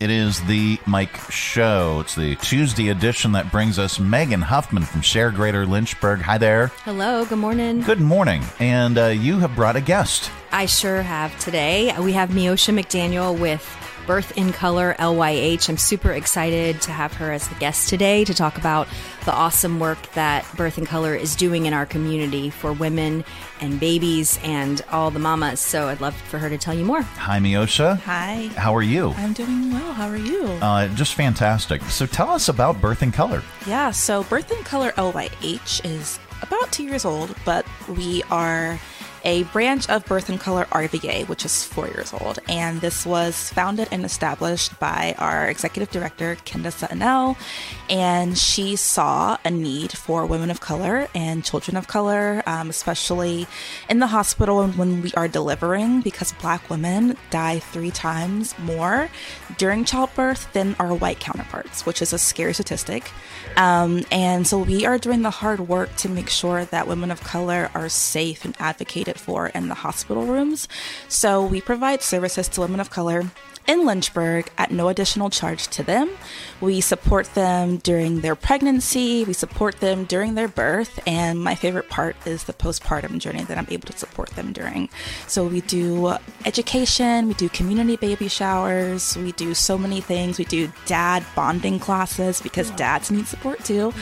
It is the Mike Show. It's the Tuesday edition that brings us Megan Huffman from Share Greater Lynchburg. Hi there. Hello, good morning. Good morning. And uh, you have brought a guest. I sure have today. We have Miosha McDaniel with Birth in Color LYH. I'm super excited to have her as the guest today to talk about the awesome work that Birth in Color is doing in our community for women and babies and all the mamas. So I'd love for her to tell you more. Hi, Miosha. Hi. How are you? I'm doing well. How are you? Uh, just fantastic. So tell us about Birth in Color. Yeah, so Birth in Color LYH is about two years old, but we are a branch of Birth in Color RVA, which is four years old. And this was founded and established by our executive director, Kenda Sutton-El. And she saw a need for women of color and children of color, um, especially in the hospital when we are delivering, because Black women die three times more during childbirth than our white counterparts, which is a scary statistic. Um, and so we are doing the hard work to make sure that women of color are safe and advocated for in the hospital rooms. So we provide services to women of color in Lynchburg at no additional charge to them. We support them during their pregnancy, we support them during their birth, and my favorite part is the postpartum journey that I'm able to support them during. So we do education, we do community baby showers, we do so many things. We do dad bonding classes because dads need support too.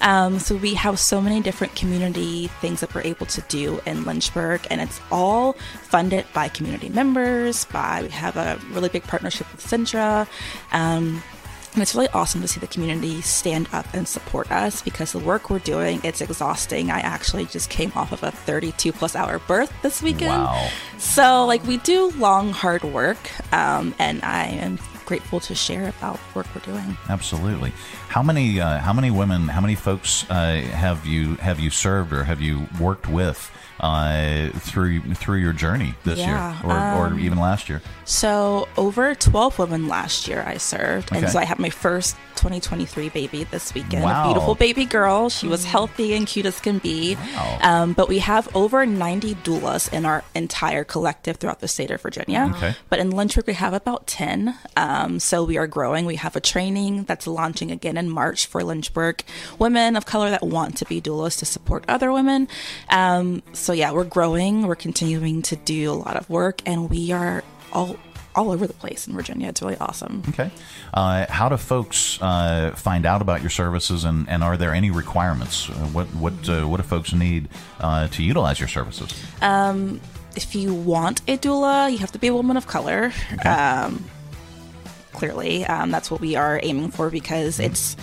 Um, so we have so many different community things that we're able to do in Lynchburg, and it's all funded by community members. By we have a really big partnership with Centra. Um, and it's really awesome to see the community stand up and support us because the work we're doing, it's exhausting. I actually just came off of a 32 plus hour birth this weekend. Wow. So, like, we do long, hard work, um, and I am grateful to share about work we're doing. Absolutely. How many uh, how many women, how many folks uh, have you have you served or have you worked with uh, through through your journey this Yeah, year or, or um, even last year? So, over 12 women last year I served. Okay. And so I had my first 2023 baby this weekend. Wow. A beautiful baby girl. She was healthy and cute as can be. Wow. Um, but we have over 90 doulas in our entire collective throughout the state of Virginia. Okay. But in Lynchburg, we have about 10. Um, so we are growing. We have a training that's launching again in March for Lynchburg women of color that want to be doulas to support other women. Um, so yeah, we're growing. We're continuing to do a lot of work, and we are all all over the place in Virginia. It's really awesome. Okay. Uh, how do folks uh, find out about your services, and, and are there any requirements? Uh, what what uh, what do folks need uh, to utilize your services? If you want a doula, you have to be a woman of color. Um, clearly, um, that's what we are aiming for because it's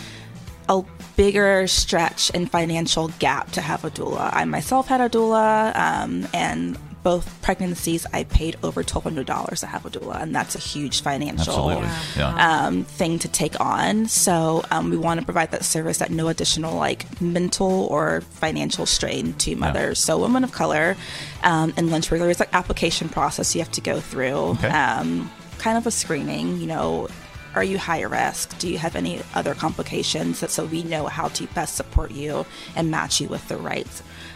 a bigger stretch and financial gap to have a doula. I myself had a doula, um, and both pregnancies I paid over twelve hundred dollars to have a doula, and that's a huge financial Absolutely. Yeah. um, thing to take on. So um, we want to provide that service at no additional like mental or financial strain to mothers. So women of color um, in Lynchburg, there's like application process you have to go through. Okay. Um, kind of a screening, you know. Are you high risk? Do you have any other complications? So we know how to best support you and match you with the right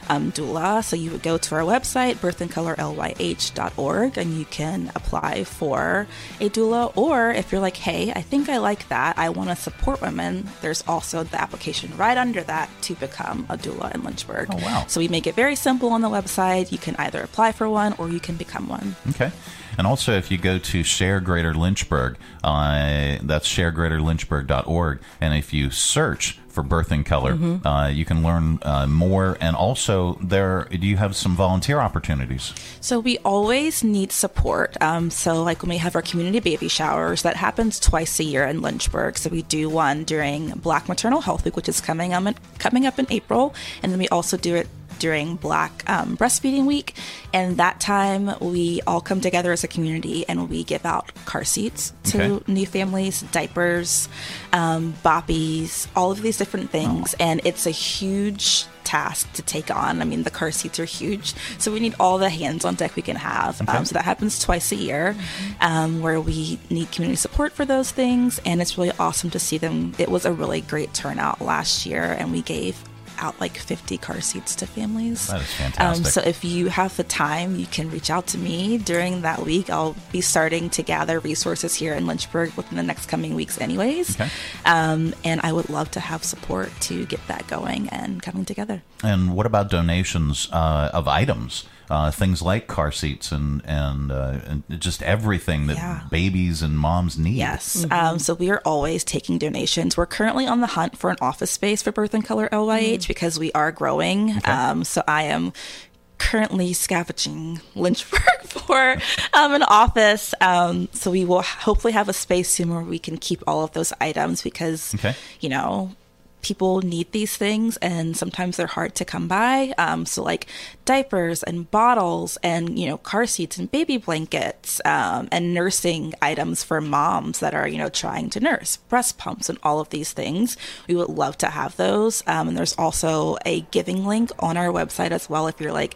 um, doula. So you would go to our website, birthincolorlyh.org, and you can apply for a doula. Or if you're like, hey, I think I like that, I want to support women, there's also the application right under that to become a doula in Lynchburg. Oh, wow. So we make it very simple on the website. You can either apply for one or you can become one. Okay. And also, if you go to Share Greater Lynchburg, uh, that's sharegreaterlynchburg.org, and if you search for Birth in Color, Mm-hmm. uh, you can learn uh, more. And also, there do you have some volunteer opportunities? So we always need support. Um, so like when we have our community baby showers, that happens twice a year in Lynchburg. So we do one during Black Maternal Health Week, which is coming in, coming up in April, and then we also do it during Black um, Breastfeeding Week. And that time we all come together as a community and we give out car seats to Okay. new families, diapers, um, boppies, all of these different things. And it's a huge task to take on. I mean, the car seats are huge, so we need all the hands on deck we can have. Okay. Um, so that happens twice a year, um, where we need community support for those things, and it's really awesome to see them. It was a really great turnout last year, and we gave out like 50 car seats to families. That is fantastic. Um, so if you have the time, you can reach out to me during that week. I'll be starting to gather resources here in Lynchburg within the next coming weeks, anyways. Okay. Um, and I would love to have support to get that going and coming together. And what about donations uh, of items? Uh, things like car seats and and, uh, and just everything that Yeah. babies and moms need. Yes. Um, so we are always taking donations. We're currently on the hunt for an office space for Birth in Color LYH because we are growing. Um, so I am currently scavenging Lynchburg for um, an office. Um, so we will hopefully have a space soon where we can keep all of those items because, Okay. you know, people need these things and sometimes they're hard to come by. Um, so like diapers and bottles and, you know, car seats and baby blankets um, and nursing items for moms that are, you know, trying to nurse, breast pumps and all of these things. We would love to have those. Um, and there's also a giving link on our website as well if you're like,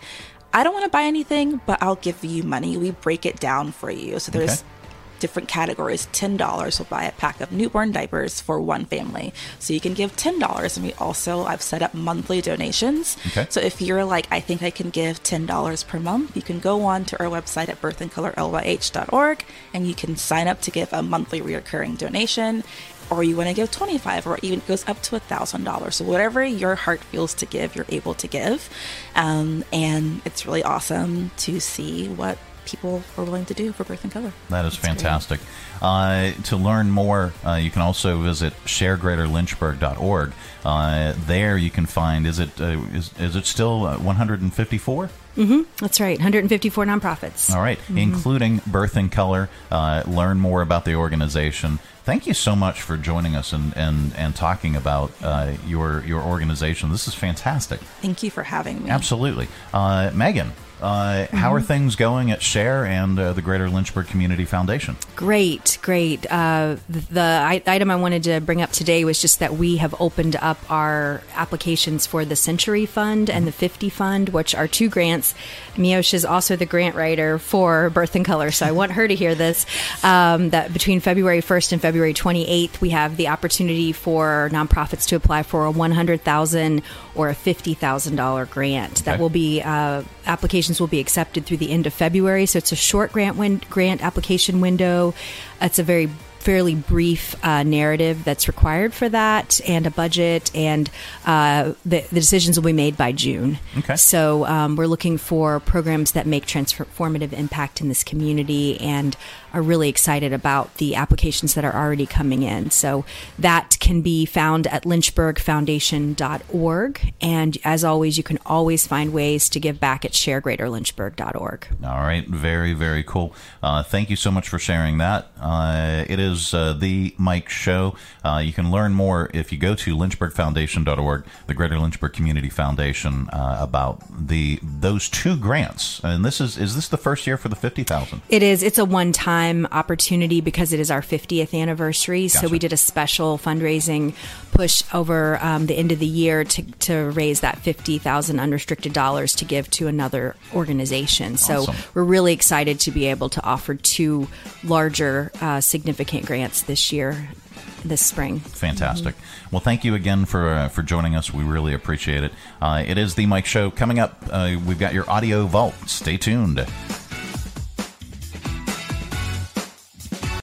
I don't want to buy anything, but I'll give you money. We break it down for you. So there's Okay. Different categories. Ten dollars will buy a pack of newborn diapers for one family. So you can give ten dollars, and we also I've set up monthly donations. Okay. So if you're like, I think I can give ten dollars per month, you can go on to our website at birthincolorlyh.org, and you can sign up to give a monthly reoccurring donation. Or you want to give twenty five, or even goes up to a thousand dollars. So whatever your heart feels to give, you're able to give, um, and it's really awesome to see what people are willing to do for Birth in Color. That is great. fantastic. Uh, to learn more, uh, you can also visit sharegreaterlynchburg.org. Uh, there you can find, is it, uh, is, is it still uh, 154? That's right. 154 nonprofits. All right, including Birth in Color. Uh, learn more about the organization. Thank you so much for joining us and, and, and talking about uh, your your organization. This is fantastic. Thank you for having me. Absolutely. Uh, Megan, uh, how are things going at Share and uh, the Greater Lynchburg Community Foundation? Great, great. Uh, the I- item I wanted to bring up today was just that we have opened up our applications for the Century Fund and the 50 Fund, which are two grants. Miosha is also the grant writer for Birth in Color, so I want her to hear this. Um, that between February 1st and February 28th, we have the opportunity for nonprofits to apply for a 100,000 or a $50,000 grant. That will be uh, applications will be accepted through the end of February. So it's a short grant win- grant application window. It's a very fairly brief uh, narrative that's required for that and a budget and uh, the, the decisions will be made by june Okay. so um, we're looking for programs that make transformative impact in this community and are really excited about the applications that are already coming in so that can be found at lynchburgfoundation.org and as always you can always find ways to give back at sharegreaterlynchburg.org All right, very, very cool. Uh, thank you so much for sharing that. Uh, it is uh, the Mike Show. Uh, you can learn more if you go to lynchburgfoundation.org, the Greater Lynchburg Community Foundation, uh, about the those two grants. And this is is this the first year for the fifty thousand? It is. It's a one-time opportunity because it is our 50th anniversary. So we did a special fundraising push over um, the end of the year to, to raise that 50,000 unrestricted dollars to give to another organization. So Awesome. we're really excited to be able to offer two larger, uh, grants this year, this spring. Fantastic. Well, thank you again for uh, for joining us. We really appreciate it. Uh, it is the Mike Show coming up. Uh, we've got your audio vault. Stay tuned.